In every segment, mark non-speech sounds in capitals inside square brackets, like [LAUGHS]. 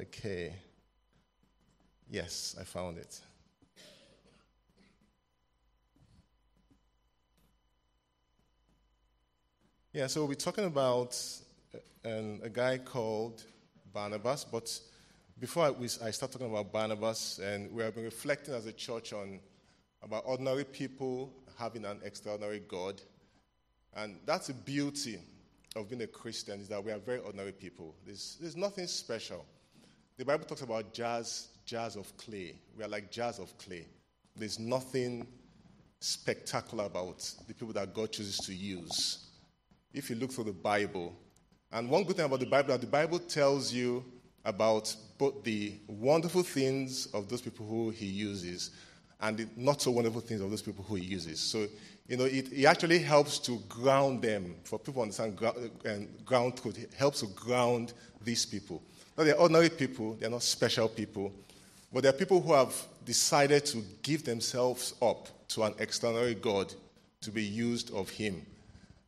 Okay. Yes, I found it. Yeah, so we're talking about um, a guy called Barnabas, but before I, we, I start talking about Barnabas, and we have been reflecting as a church on about ordinary people having an extraordinary God, and that's the beauty of being a Christian is that we are very ordinary people. There's, there's nothing special. The Bible talks about jars, jars of clay. We are like jars of clay. There's nothing spectacular about the people that God chooses to use. If you look through the Bible, and one good thing about the Bible that the Bible tells you about both the wonderful things of those people who he uses and the not so wonderful things of those people who he uses. So, you know, it, it actually helps to ground them. For people to understand ground, and ground truth, it helps to ground these people. They're ordinary people, they're not special people, but they're people who have decided to give themselves up to an extraordinary God to be used of him.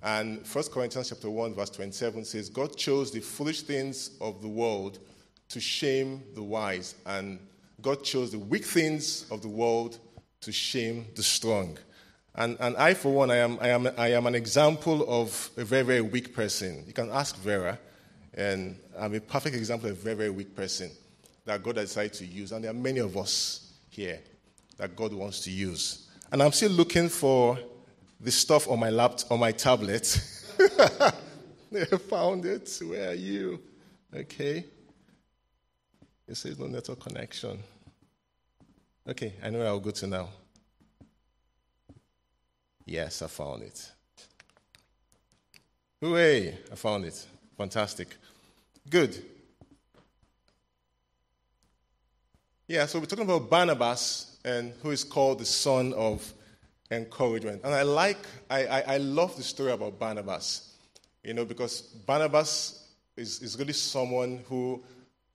And 1 Corinthians chapter 1, verse 27 says, God chose the foolish things of the world to shame the wise, and God chose the weak things of the world to shame the strong. And, and I, for one, I am, I, am, I am an example of a very, very weak person. You can ask Vera, and I'm a perfect example of a very, very weak person that God decided to use. And there are many of us here that God wants to use. And I'm still looking for the stuff on my laptop, on my tablet. [LAUGHS] I found it. Where are you? Okay. It says no network connection. Okay, I know where I'll go to now. Yes, I found it. Hooray! I found it. Fantastic. Good. Yeah, so we're talking about Barnabas and who is called the son of encouragement. And I like, I, I, I love the story about Barnabas, you know, because Barnabas is, is really someone who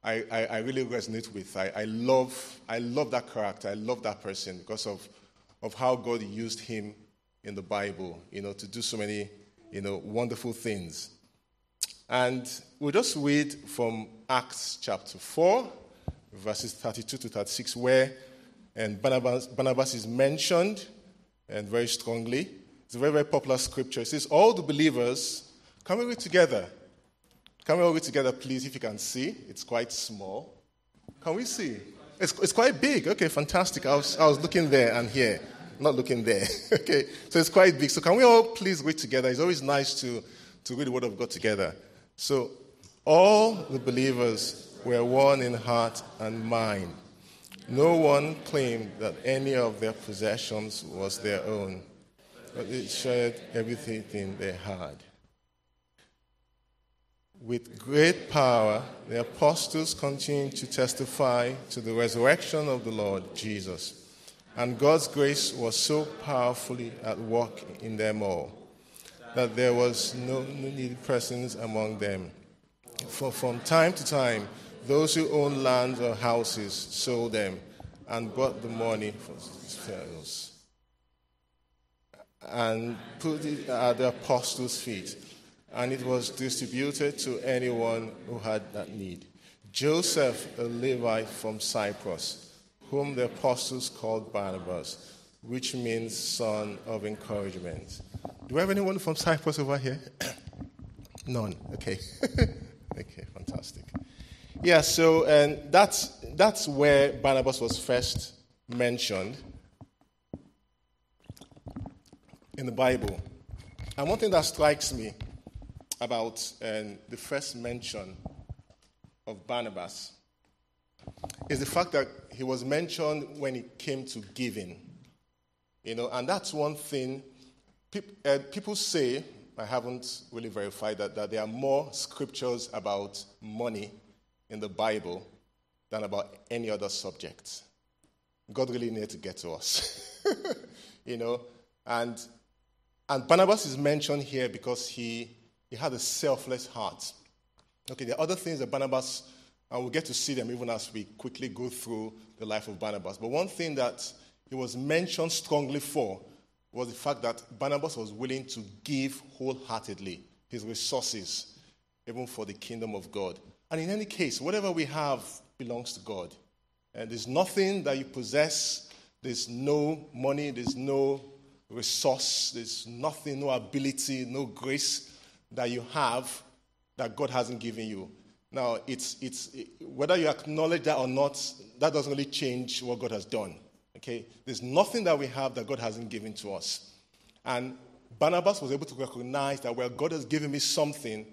I, I, I really resonate with. I, I, love, I love that character. I love that person because of, of how God used him in the Bible, you know, to do so many, you know, wonderful things. And we'll just read from Acts chapter 4, verses 32 to 36, where and Barnabas, Barnabas is mentioned and very strongly. It's a very, very popular scripture. It says, All the believers, come we together? Can we all read together, please, if you can see? It's quite small. Can we see? It's, it's quite big. Okay, fantastic. I was, I was looking there and here, not looking there. [LAUGHS] okay, so it's quite big. So can we all please read together? It's always nice to, to read the Word of God together. So, all the believers were one in heart and mind. No one claimed that any of their possessions was their own, but they shared everything they had. With great power, the apostles continued to testify to the resurrection of the Lord Jesus. And God's grace was so powerfully at work in them all that there was no needy persons among them. For from time to time, those who owned lands or houses sold them and brought the money for themselves and put it at the apostles' feet, and it was distributed to anyone who had that need. Joseph, a Levite from Cyprus, whom the apostles called Barnabas, which means son of encouragement. Do we have anyone from Cyprus over here? [COUGHS] None. Okay. [LAUGHS] okay, fantastic. Yeah, so and that's that's where Barnabas was first mentioned in the Bible. And one thing that strikes me about um, the first mention of Barnabas is the fact that he was mentioned when it came to giving. You know, and that's one thing Eh, people say, I haven't really verified that, that there are more scriptures about money in the Bible than about any other subject. God really needed to get to us. [LAUGHS] you know, and and Barnabas is mentioned here because he he had a selfless heart. Okay, there are other things that Barnabas, and we'll get to see them even as we quickly go through the life of Barnabas. But one thing that he was mentioned strongly for was the fact that Barnabas was willing to give wholeheartedly his resources, even for the kingdom of God. And in any case, whatever we have belongs to God. And there's nothing that you possess, there's no money, there's no resource, there's nothing, no ability, no grace that you have that God hasn't given you. Now, it's, it's, whether you acknowledge that or not, that doesn't really change what God has done. Okay? There's nothing that we have that God hasn't given to us. And Barnabas was able to recognize that, well, God has given me something,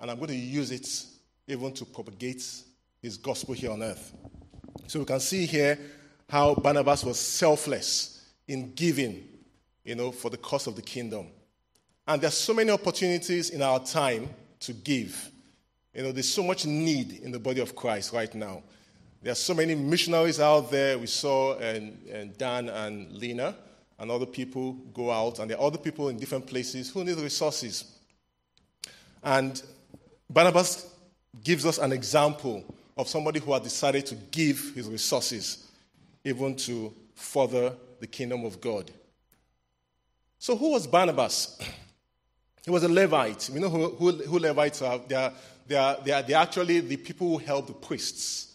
and I'm going to use it even to propagate his gospel here on earth. So we can see here how Barnabas was selfless in giving, you know, for the cause of the kingdom. And there's so many opportunities in our time to give. You know, there's so much need in the body of Christ right now. There are so many missionaries out there. We saw and, and Dan and Lena and other people go out, and there are other people in different places who need resources. And Barnabas gives us an example of somebody who had decided to give his resources even to further the kingdom of God. So, who was Barnabas? [CLEARS THROAT] He was a Levite. We know who, who, who Levites are. They are, they, are, they, are, they are actually the people who help the priests,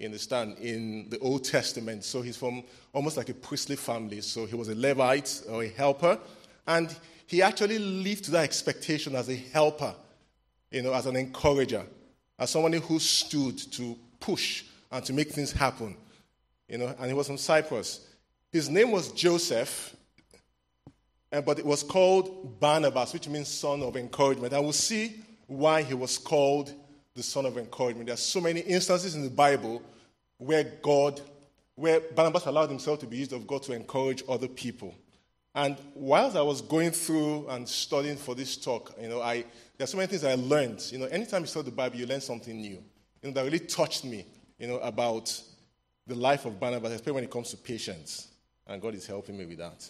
you understand, in the Old Testament. So he's from almost like a priestly family. So he was a Levite or a helper. And he actually lived to that expectation as a helper, you know, as an encourager, as someone who stood to push and to make things happen. You know, and he was from Cyprus. His name was Joseph, eh, but it was called Barnabas, which means son of encouragement. And we'll see why he was called the son of encouragement. There are so many instances in the Bible where God, where Barnabas allowed himself to be used of God to encourage other people. And whilst I was going through and studying for this talk, you know, I, there are so many things I learned. You know, anytime you study the Bible, you learn something new. You know, that really touched me, you know, about the life of Barnabas, especially when it comes to patience. And God is helping me with that.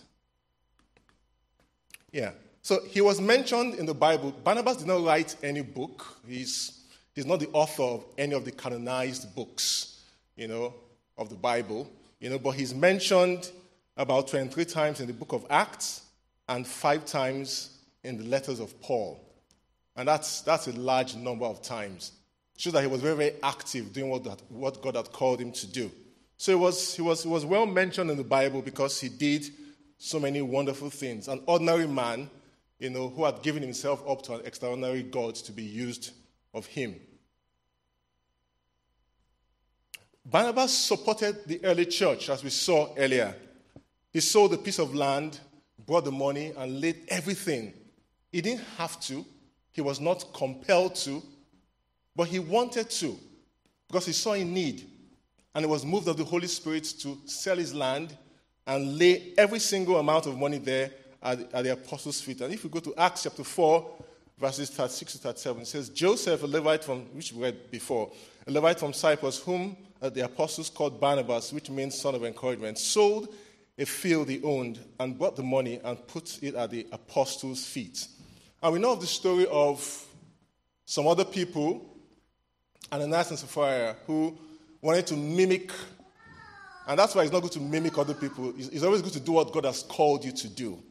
Yeah. So he was mentioned in the Bible. Barnabas did not write any book. He's, he's not the author of any of the canonized books, you know, of the Bible. You know, but he's mentioned about 23 times in the book of Acts and five times in the letters of Paul. And that's, that's a large number of times. Shows that he was very, very active doing what, that, what God had called him to do. So he was, he, was, he was well mentioned in the Bible because he did so many wonderful things. An ordinary man, you know, who had given himself up to an extraordinary God to be used of him. Barnabas supported the early church, as we saw earlier. He sold a piece of land, brought the money, and laid everything. He didn't have to, he was not compelled to, but he wanted to because he saw a need. And he was moved of the Holy Spirit to sell his land and lay every single amount of money there at, at the apostles' feet. And if we go to Acts chapter 4, verses 36 to 37, says, Joseph, a Levite from, which we read before, a Levite from Cyprus, whom uh, the apostles called Barnabas, which means son of encouragement, sold a field he owned and brought the money and put it at the apostles' feet. And we know of the story of some other people, Ananias and Sapphira, who wanted to mimic and that's why it's not good to mimic other people. It's, always good to do what God has called you to do.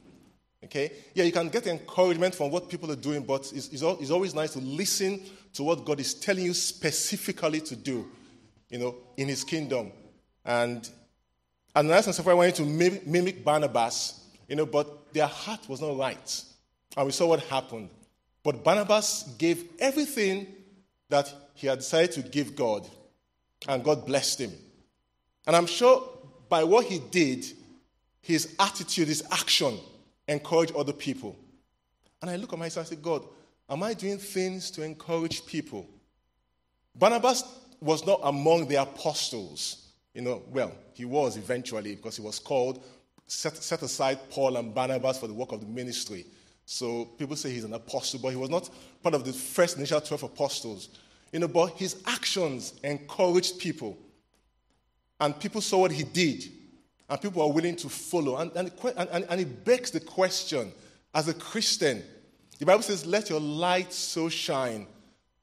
Okay? Yeah, you can get encouragement from what people are doing, but it's, it's, it's always nice to listen to what God is telling you specifically to do, you know, in His kingdom. And Ananias and Sapphira wanted to mimic Barnabas, you know, but their heart was not right. And we saw what happened. But Barnabas gave everything that he had decided to give God, and God blessed him. And I'm sure by what he did, his attitude, his action encouraged other people. And I look at myself and say, God, am I doing things to encourage people? Barnabas was not among the apostles. You know, well, he was eventually because he was called, set, set aside Paul and Barnabas for the work of the ministry. So people say he's an apostle, but he was not part of the first initial 12 apostles. You know, but his actions encouraged people and people saw what he did, and people are willing to follow. And, and, and, and it begs the question as a Christian, the Bible says, Let your light so shine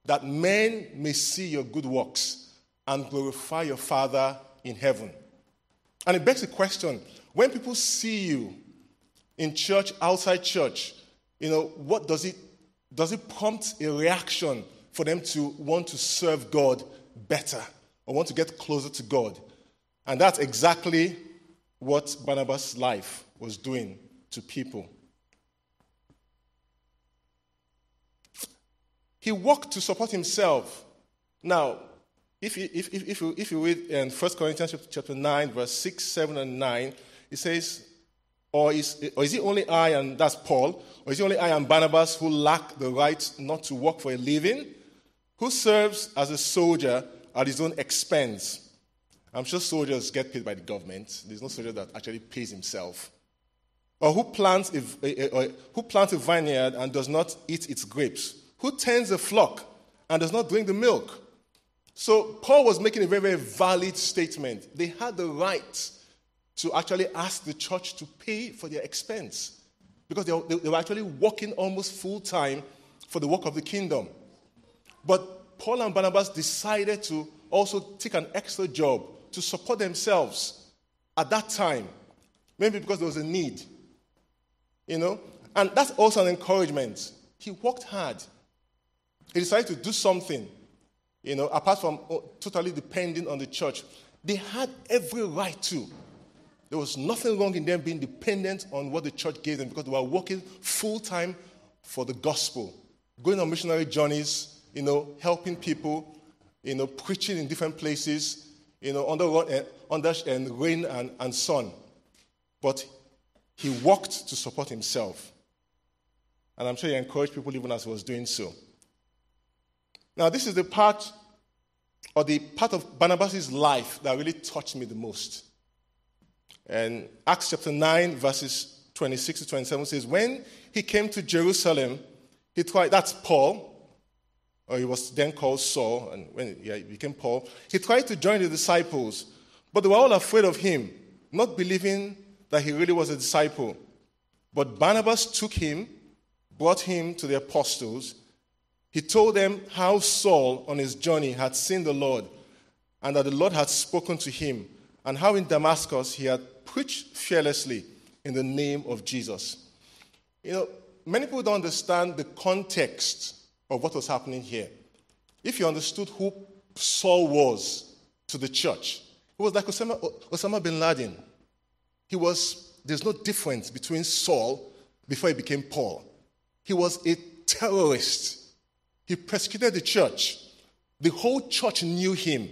that men may see your good works and glorify your Father in heaven. And it begs the question when people see you in church, outside church, you know, what does it does it prompt a reaction for them to want to serve God better? or want to get closer to God. And that's exactly what Barnabas' life was doing to people. He worked to support himself. Now, if you, if, if, if you, if you read in 1 Corinthians chapter 9, verse 6, 7, and 9, it says, or is, or is it only I, and that's Paul, or is it only I and Barnabas who lack the right not to work for a living? Who serves as a soldier at his own expense? I'm sure soldiers get paid by the government. There's no soldier that actually pays himself. Or who plants a, a, a, who plants a vineyard and does not eat its grapes? Who tends a flock and does not drink the milk? So Paul was making a very, very valid statement. They had the right to actually ask the church to pay for their expense because they, they, they were actually working almost full time for the work of the kingdom. But Paul and Barnabas decided to also take an extra job to support themselves at that time. Maybe because there was a need. You know? And that's also an encouragement. He worked hard. He decided to do something, you know, apart from oh, totally depending on the church. They had every right to. There was nothing wrong in them being dependent on what the church gave them because they were working full time for the gospel, going on missionary journeys, you know, helping people, you know, preaching in different places, you know, under, under and rain and, and sun. But he worked to support himself. And I'm sure he encouraged people even as he was doing so. Now, this is the part or the part of Barnabas' life that really touched me the most. And Acts chapter 9, verses 26 to 27 says, When he came to Jerusalem, he tried, that's Paul, or he was then called Saul, and when he became Paul, he tried to join the disciples, but they were all afraid of him, not believing that he really was a disciple. But Barnabas took him, brought him to the apostles. He told them how Saul, on his journey, had seen the Lord, and that the Lord had spoken to him, and how in Damascus he had preached fearlessly in the name of Jesus. You know, many people don't understand the context of what was happening here. If you understood who Saul was to the church, he was like Osama, Osama bin Laden. He was, there's no difference between Saul before he became Paul. He was a terrorist. He persecuted the church. The whole church knew him.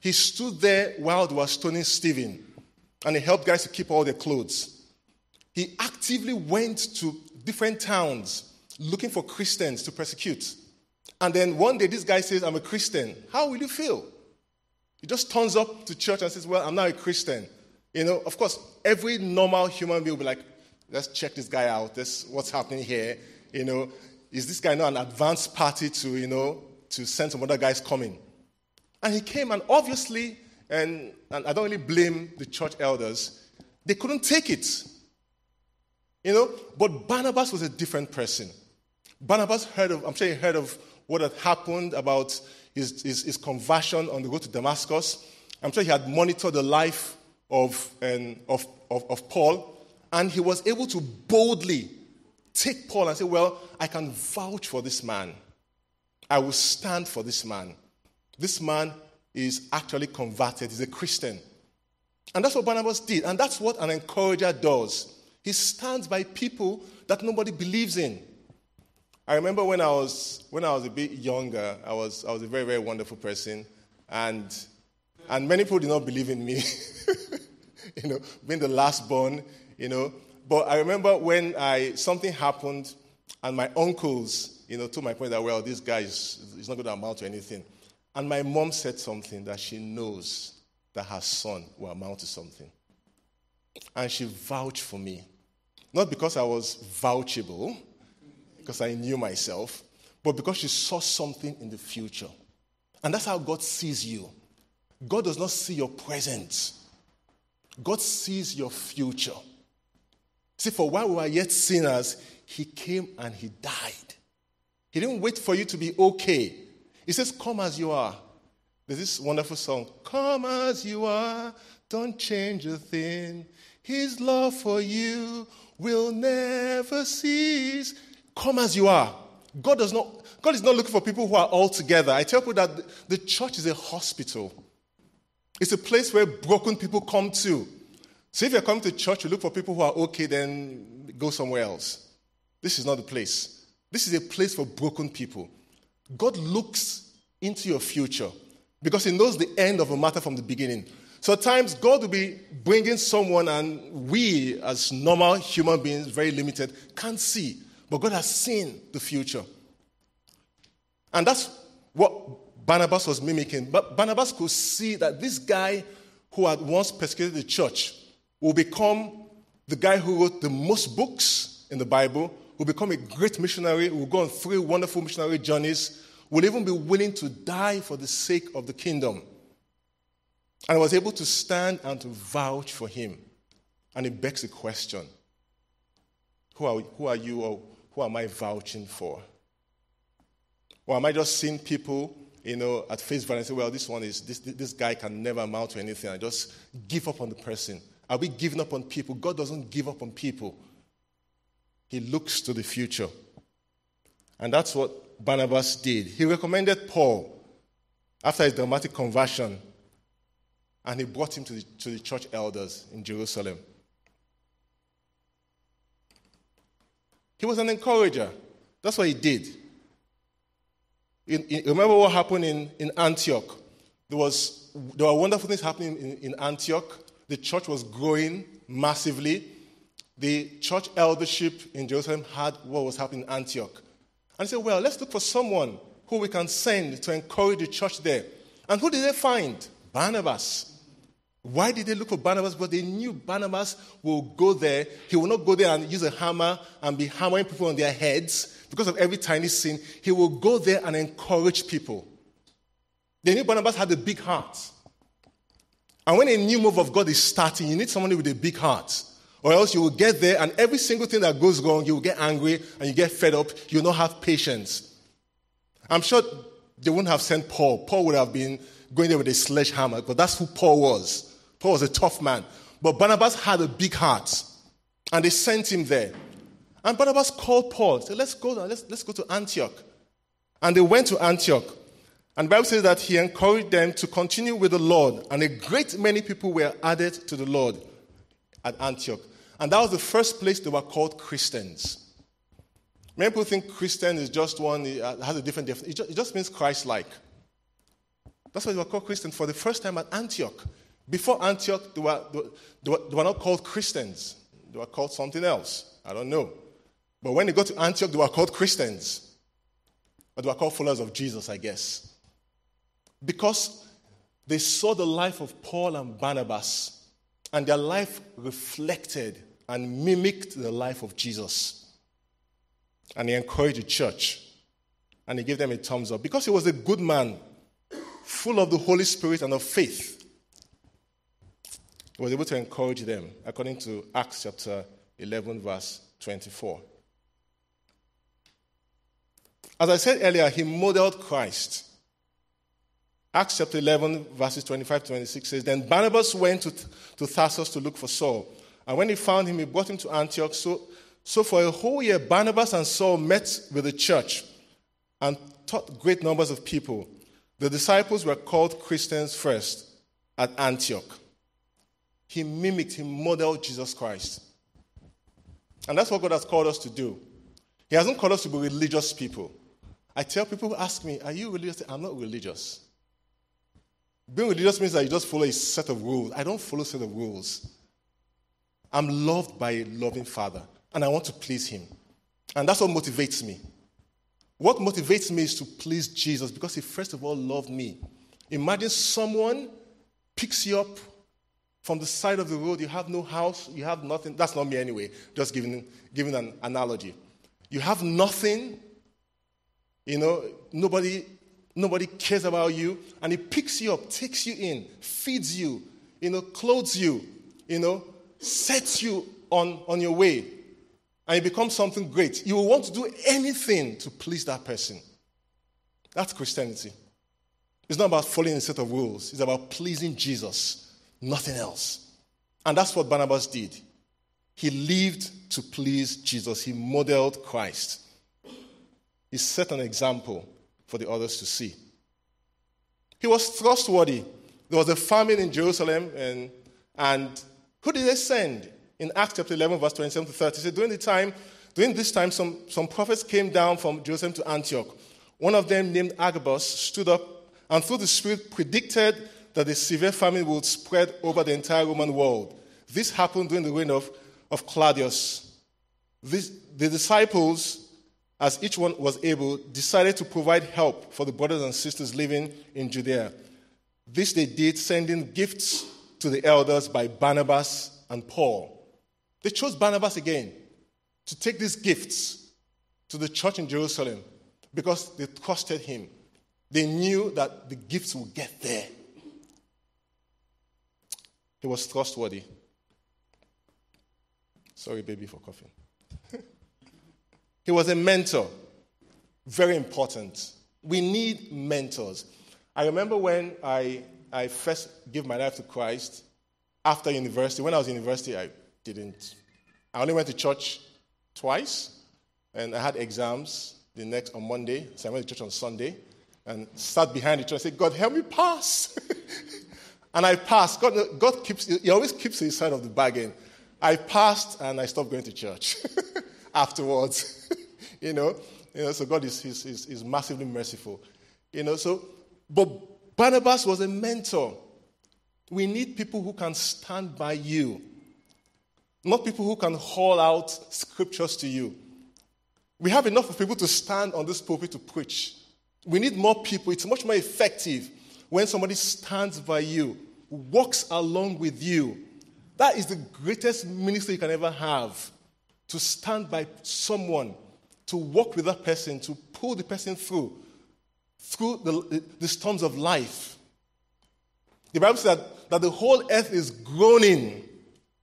He stood there while they were stoning Stephen and he helped guys to keep all their clothes. He actively went to different towns looking for Christians to persecute. And then one day this guy says, I'm a Christian. How will you feel? He just turns up to church and says, Well, I'm now a Christian. You know, of course, every normal human being will be like, let's check this guy out. This what's happening here. You know, is this guy not an advanced party to, you know, to send some other guys coming? And he came, and obviously and, and I don't really blame the church elders, they couldn't take it. You know, but Barnabas was a different person. Barnabas heard of, I'm sure he heard of what had happened about his, his, his conversion on the road to Damascus. I'm sure he had monitored the life of, um, of, of, of Paul, and he was able to boldly take Paul and say, Well, I can vouch for this man. I will stand for this man. This man is actually converted, he's a Christian. And that's what Barnabas did. And that's what an encourager does. He stands by people that nobody believes in. I remember when I was when I was a bit younger, I was I was a very, very wonderful person. And and many people did not believe in me. [LAUGHS] you know, being the last born, you know. But I remember when I something happened and my uncles, you know, told my point that well, this guy is, is not going to amount to anything. And my mom said something that she knows that her son will amount to something. And she vouched for me. Not because I was vouchable, because I knew myself, but because she saw something in the future. And that's how God sees you. God does not see your present, God sees your future. See, for while we were yet sinners, He came and He died. He didn't wait for you to be okay. He says, Come as you are. There's this wonderful song, Come as you are, don't change a thing. His love for you will never cease. Come as you are. God does not God is not looking for people who are all together. I tell people that the church is a hospital. It's a place where broken people come to. So if you're coming to church, you look for people who are okay, then go somewhere else. This is not the place. This is a place for broken people. God looks into your future because He knows the end of a matter from the beginning. So at times, God will be bringing someone, and we, as normal human beings, very limited, can't see. But God has seen the future. And that's what Barnabas was mimicking. But Barnabas could see that this guy who had once persecuted the church will become the guy who wrote the most books in the Bible, will become a great missionary, will go on three wonderful missionary journeys, will even be willing to die for the sake of the kingdom. And I was able to stand and to vouch for him. And it begs the question who are, who are you or who am I vouching for? Or am I just seeing people, you know, at face value and say, well, this one is, this, this guy can never amount to anything. I just give up on the person. Are we giving up on people? God doesn't give up on people, He looks to the future. And that's what Barnabas did. He recommended Paul after his dramatic conversion, and he brought him to the, to the church elders in Jerusalem. He was an encourager. That's what he did. In, in, remember what happened in, in Antioch? There, was, there were wonderful things happening in, in Antioch. The church was growing massively. The church eldership in Jerusalem had what was happening in Antioch. And he said, well, let's look for someone who we can send to encourage the church there. And who did they find? Barnabas. Why did they look for Barnabas? Because they knew Barnabas will go there. He will not go there and use a hammer and be hammering people on their heads because of every tiny sin. He will go there and encourage people. They knew Barnabas had a big heart. And when a new move of God is starting, you need somebody with a big heart. Or else you will get there and every single thing that goes wrong, you will get angry and you get fed up. You will not have patience. I'm sure they wouldn't have sent Paul. Paul would have been going there with a sledgehammer, but that's who Paul was. Paul was a tough man. But Barnabas had a big heart. And they sent him there. And Barnabas called Paul, said, Let's go let's, let's go to Antioch. And they went to Antioch. And Bible says that he encouraged them to continue with the Lord. And a great many people were added to the Lord at Antioch. And that was the first place they were called Christians. Many people think Christian is just one, it has a different definition. It just means Christ like. That's why they were called Christians for the first time at Antioch. Before Antioch, they were, they, were, they were not called Christians, they were called something else. I don't know. But when they got to Antioch, they were called Christians. But they were called followers of Jesus, I guess. Because they saw the life of Paul and Barnabas, and their life reflected and mimicked the life of Jesus. And he encouraged the church, and he gave them a thumbs up. Because he was a good man, full of the Holy Spirit and of faith was able to encourage them, according to Acts chapter 11, verse 24. As I said earlier, he modeled Christ. Acts chapter 11, verses 25 to 26 says, Then Barnabas went to, to Tarsus to look for Saul. And when he found him, he brought him to Antioch. So, so for a whole year, Barnabas and Saul met with the church and taught great numbers of people. The disciples were called Christians first at Antioch. He mimicked, he modeled Jesus Christ. And that's what God has called us to do. He hasn't called us to be religious people. I tell people who ask me, Are you religious? I'm not religious. Being religious means that you just follow a set of rules. I don't follow a set of rules. I'm loved by a loving Father, and I want to please Him. And that's what motivates me. What motivates me is to please Jesus because He first of all loved me. Imagine someone picks you up from the side of the road, you have no house, you have nothing. That's not me anyway, just giving, giving an analogy. You have nothing, you know, nobody, nobody cares about you, and he picks you up, takes you in, feeds you, you know, clothes you, you know, sets you on, on your way, and you become something great. You will want to do anything to please that person. That's Christianity. It's not about following a set of rules, it's about pleasing Jesus. Nothing else. And that's what Barnabas did. He lived to please Jesus, he modeled Christ. He set an example for the others to see. He was trustworthy. there was a famine in Jerusalem, and, and who did they send? In Acts chapter 11, verse 27 to 30, said, during the time, during this time, some, some prophets came down from Jerusalem to Antioch. One of them, named Agabus, stood up and through the Spirit predicted that a severe famine would spread over the entire Roman world. This happened during the reign of, of Claudius. This, the disciples, as each one was able, decided to provide help for the brothers and sisters living in Judea. This they did, sending gifts to the elders by Barnabas and Paul. They chose Barnabas again to take these gifts to the church in Jerusalem because they trusted him. They knew that the gifts would get there. He was trustworthy. Sorry, baby, for coughing. [LAUGHS] he was a mentor. Very important. We need mentors. I remember when I, I first gave my life to Christ after university. When I was in university, I didn't. I only went to church twice, and I had exams the next on Monday, so I went to church on Sunday, and sat behind the church and said, God, help me pass. [LAUGHS] and I passed. God, God keeps, He always keeps his side of the bargain. I passed and I stopped going to church [LAUGHS] afterwards. [LAUGHS] you know, you know, so God is, is, is, is massively merciful. You know, so, but Barnabas was a mentor. We need people who can stand by you, not people who can haul out scriptures to you. We have enough of people to stand on this pulpit to preach. We need more people. It's much more effective when somebody stands by you, walks along with you. That is the greatest ministry you can ever have. To stand by someone, to walk with that person, to pull the person through, through the, the storms of life. The Bible says that, that the whole earth is groaning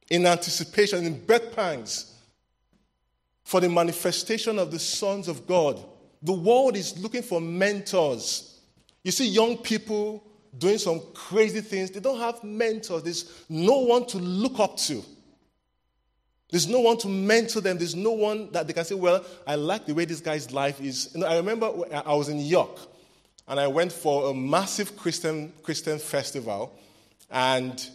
in anticipation, in birth pangs, for the manifestation of the sons of God. The world is looking for mentors. You see young people doing some crazy things, they don't have mentors. There's no one to look up to. There's no one to mentor them. There's no one that they can say, Well, I like the way this guy's life is. You know, I remember I was in York and I went for a massive Christian, Christian festival. And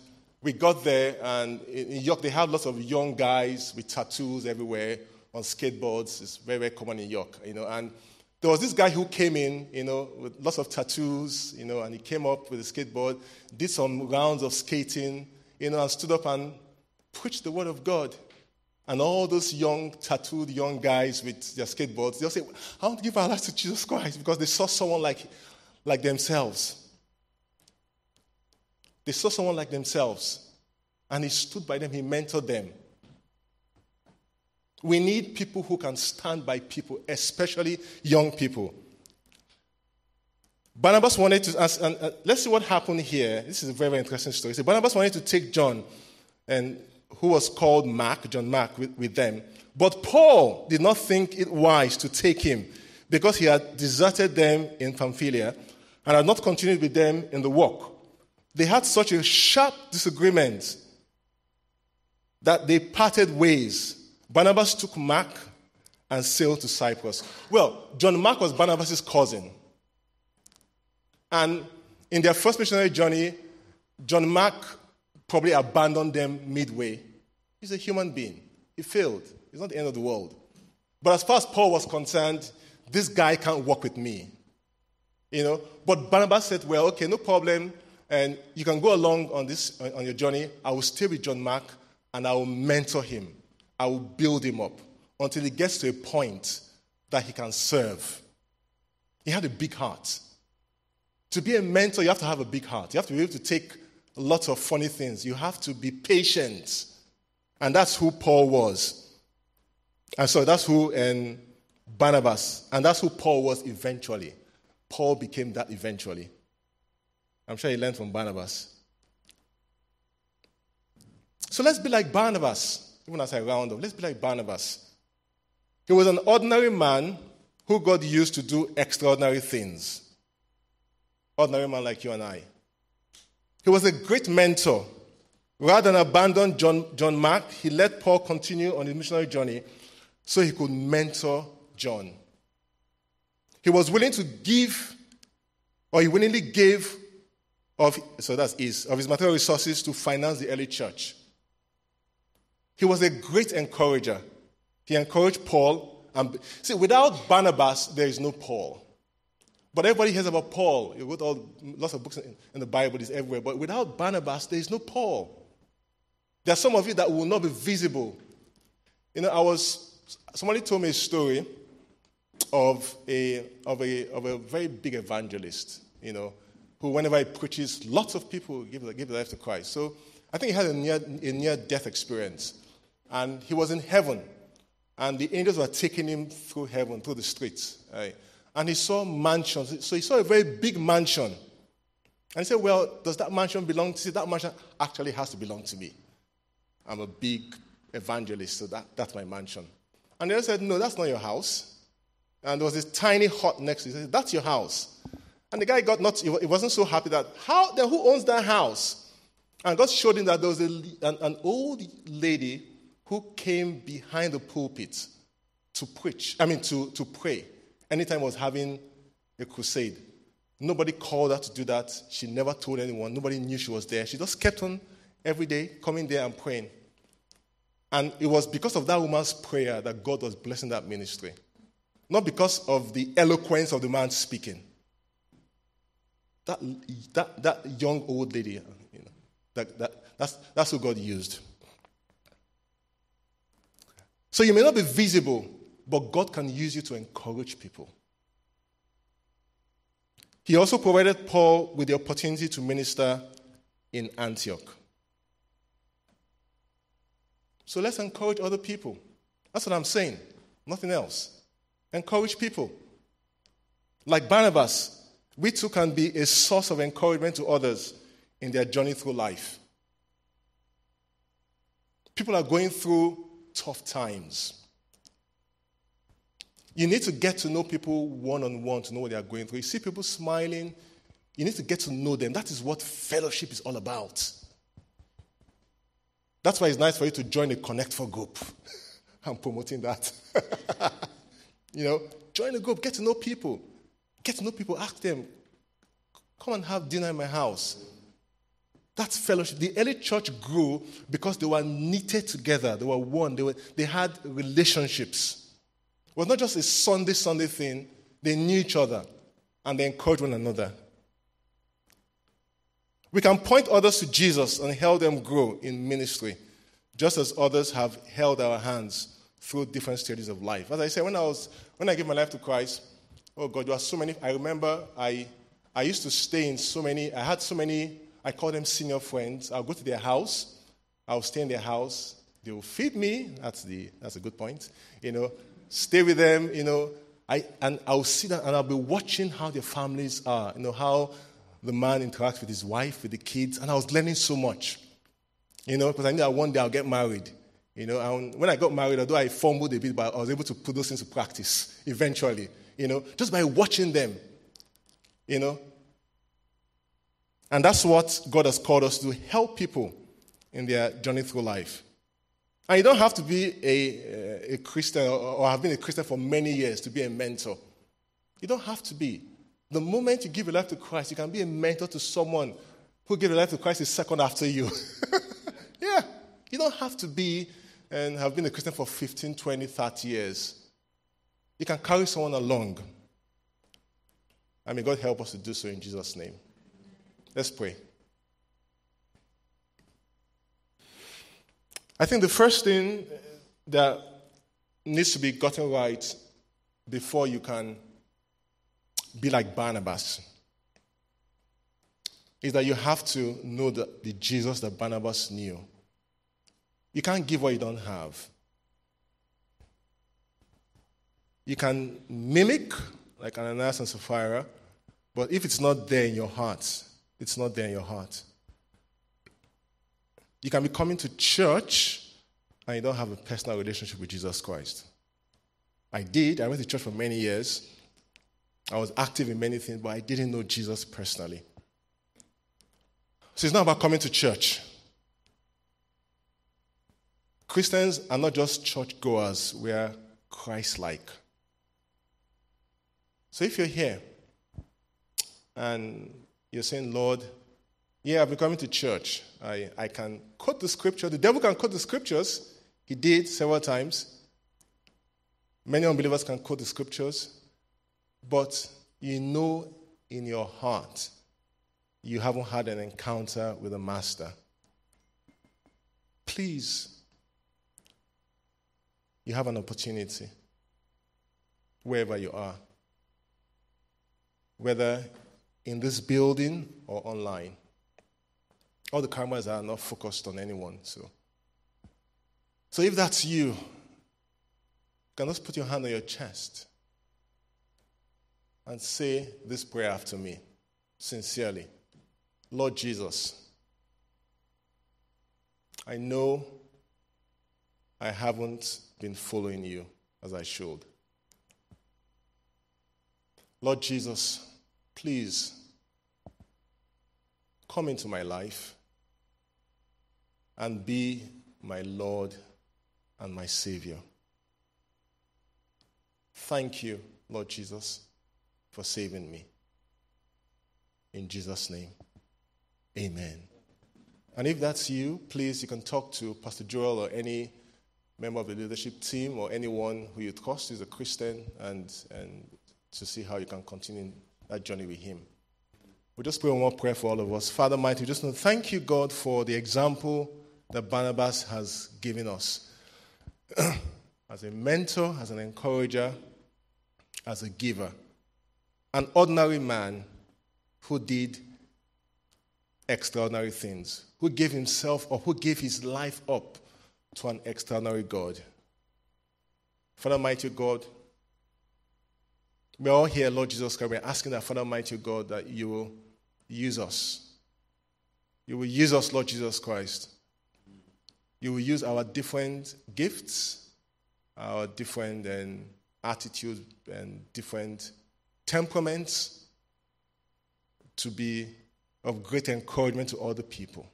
we got there, and in York, they have lots of young guys with tattoos everywhere on skateboards. It's very, very common in York, you know. And there was this guy who came in, you know, with lots of tattoos, you know, and he came up with a skateboard, did some rounds of skating, you know, and stood up and preached the word of God. And all those young, tattooed young guys with their skateboards, they'll say, I want to give our lives to Jesus Christ because they saw someone like, like themselves. They saw someone like themselves. And he stood by them, he mentored them. We need people who can stand by people, especially young people. Barnabas wanted to ask, and let's see what happened here. This is a very, very interesting story. So Barnabas wanted to take John, and who was called Mark, John Mark, with, with them. But Paul did not think it wise to take him because he had deserted them in Pamphylia and had not continued with them in the work. They had such a sharp disagreement that they parted ways Barnabas took Mark and sailed to Cyprus. Well, John Mark was Barnabas' cousin. And in their first missionary journey, John Mark probably abandoned them midway. He's a human being. He failed. It's not the end of the world. But as far as Paul was concerned, this guy can't work with me. You know? But Barnabas said, Well, okay, no problem. And you can go along on this on your journey. I will stay with John Mark and I will mentor him. I will build him up until he gets to a point that he can serve. He had a big heart. To be a mentor, you have to have a big heart. You have to be able to take lots of funny things. You have to be patient. And that's who Paul was. And so that's who and Barnabas, and that's who Paul was eventually. Paul became that eventually. I'm sure he learned from Barnabas. So let's be like Barnabas even as I round up, let's be like Barnabas. He was an ordinary man who God used to do extraordinary things. Ordinary man like you and I. He was a great mentor. Rather than abandon John, John Mark, he let Paul continue on his missionary journey so he could mentor John. He was willing to give, or he willingly gave of so that's his of his material resources to finance the early church. He was a great encourager. He encouraged Paul. And, see, without Barnabas, there is no Paul. But everybody hears about Paul. You got all, lots of books in, in the Bible, is everywhere. But without Barnabas, there is no Paul. There are some of you that will not be visible. You know, I was, somebody told me a story of a, of a, of a very big evangelist, you know, who, whenever he preaches, lots of people give, give their life to Christ. So I think he had a near, a near death experience. And he was in heaven. And the angels were taking him through heaven, through the streets. Right? And he saw mansions. So he saw a very big mansion. And he said, Well, does that mansion belong to you? That mansion actually has to belong to me. I'm a big evangelist, so that, that's my mansion. And they said, No, that's not your house. And there was this tiny hut next to it. Said, That's your house. And the guy got not, he wasn't so happy that, how, then who owns that house? And God showed him that there was a, an, an old lady who came behind the pulpit to preach, I mean, to, to pray, anytime I was having a crusade. Nobody called her to do that. She never told anyone. Nobody knew she was there. She just kept on every day coming there and praying. And it was because of that woman's prayer that God was blessing that ministry. Not because of the eloquence of the man speaking. That, that, that young old lady, you know, that, that, that's, that's who God used. So you may not be visible, but God can use you to encourage people. He also provided Paul with the opportunity to minister in Antioch. So let's encourage other people. That's what I'm saying. Nothing else. Encourage people. Like Barnabas, we too can be a source of encouragement to others in their journey through life. People are going through tough times. You need to get to know people one on one to know what they are going through. You see people smiling, you need to get to know them. That is what fellowship is all about. That's why it's nice for you to join a Connect for group. [LAUGHS] I'm promoting that. [LAUGHS] you know, join a group, get to know people. Get to know people, ask them, come and have dinner in my house. That's fellowship. The early church grew because they were knitted together. They were one. They, were, they had relationships. It was not just a Sunday, Sunday thing. They knew each other and they encouraged one another. We can point others to Jesus and help them grow in ministry, just as others have held our hands through different stages of life. As I said, when I was when I gave my life to Christ, oh God, there were so many. I remember I I used to stay in so many. I had so many I call them senior friends. I'll go to their house. I'll stay in their house. They will feed me. That's, the, that's a good point. You know, stay with them, you know. I, and I'll sit down and I'll be watching how their families are, you know, how the man interacts with his wife, with the kids. And I was learning so much, you know, because I knew that one day I'll get married. You know, and when I got married, although I fumbled a bit, but I was able to put those into practice eventually, you know, just by watching them, you know. And that's what God has called us to help people in their journey through life. And you don't have to be a, a Christian or have been a Christian for many years to be a mentor. You don't have to be. The moment you give your life to Christ, you can be a mentor to someone who gave their life to Christ a second after you. [LAUGHS] yeah. You don't have to be and have been a Christian for 15, 20, 30 years. You can carry someone along. I may God help us to do so in Jesus' name. Let's pray. I think the first thing uh, that needs to be gotten right before you can be like Barnabas is that you have to know the, the Jesus that Barnabas knew. You can't give what you don't have. You can mimic, like Ananias and Sapphira, but if it's not there in your heart, it's not there in your heart. You can be coming to church and you don't have a personal relationship with Jesus Christ. I did. I went to church for many years. I was active in many things, but I didn't know Jesus personally. So it's not about coming to church. Christians are not just churchgoers, we are Christ like. So if you're here and you're saying, Lord, Yeah, I've been coming to church. I, I can quote the scripture. The devil can quote the scriptures. He did several times. Many unbelievers can quote the scriptures. But you know in your heart you haven't had an encounter with a Master. Please, you have an opportunity wherever you are, whether in this building or online. All the cameras are not focused on anyone. So, so if that's you, you can just put your hand on your chest and say this prayer after me, sincerely. Lord Jesus, I know I haven't been following you as I should. Lord Jesus, please come into my life and be my Lord and my Savior. Thank you, Lord Jesus, for saving me. In Jesus' name, amen. And if that's you, please, you can talk to Pastor Joel or any member of the leadership team or anyone who you trust is a Christian and, and to see how you can continue that journey with him. We just pray one more prayer for all of us. Father Mighty, we just to thank you, God, for the example that Barnabas has given us [CLEARS THROAT] as a mentor, as an encourager, as a giver. An ordinary man who did extraordinary things, who gave himself up, who gave his life up to an extraordinary God. Father, mighty God, we're all here, Lord Jesus Christ. We're asking that, Father, mighty God, that you will use us. You will use us, Lord Jesus Christ. You will use our different gifts, our different um, attitudes, and different temperaments to be of great encouragement to other people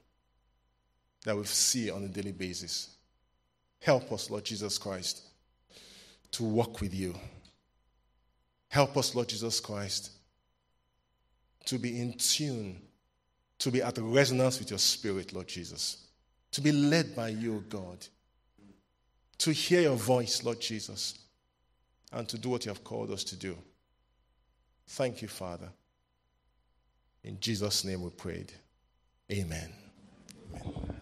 that we see on a daily basis. Help us, Lord Jesus Christ, to walk with you. Help us, Lord Jesus Christ, to be in tune, to be at resonance with your spirit, Lord Jesus, to be led by you, God, to hear your voice, Lord Jesus, and to do what you have called us to do. Thank you, Father. In Jesus' name we prayed. Amen. Amen.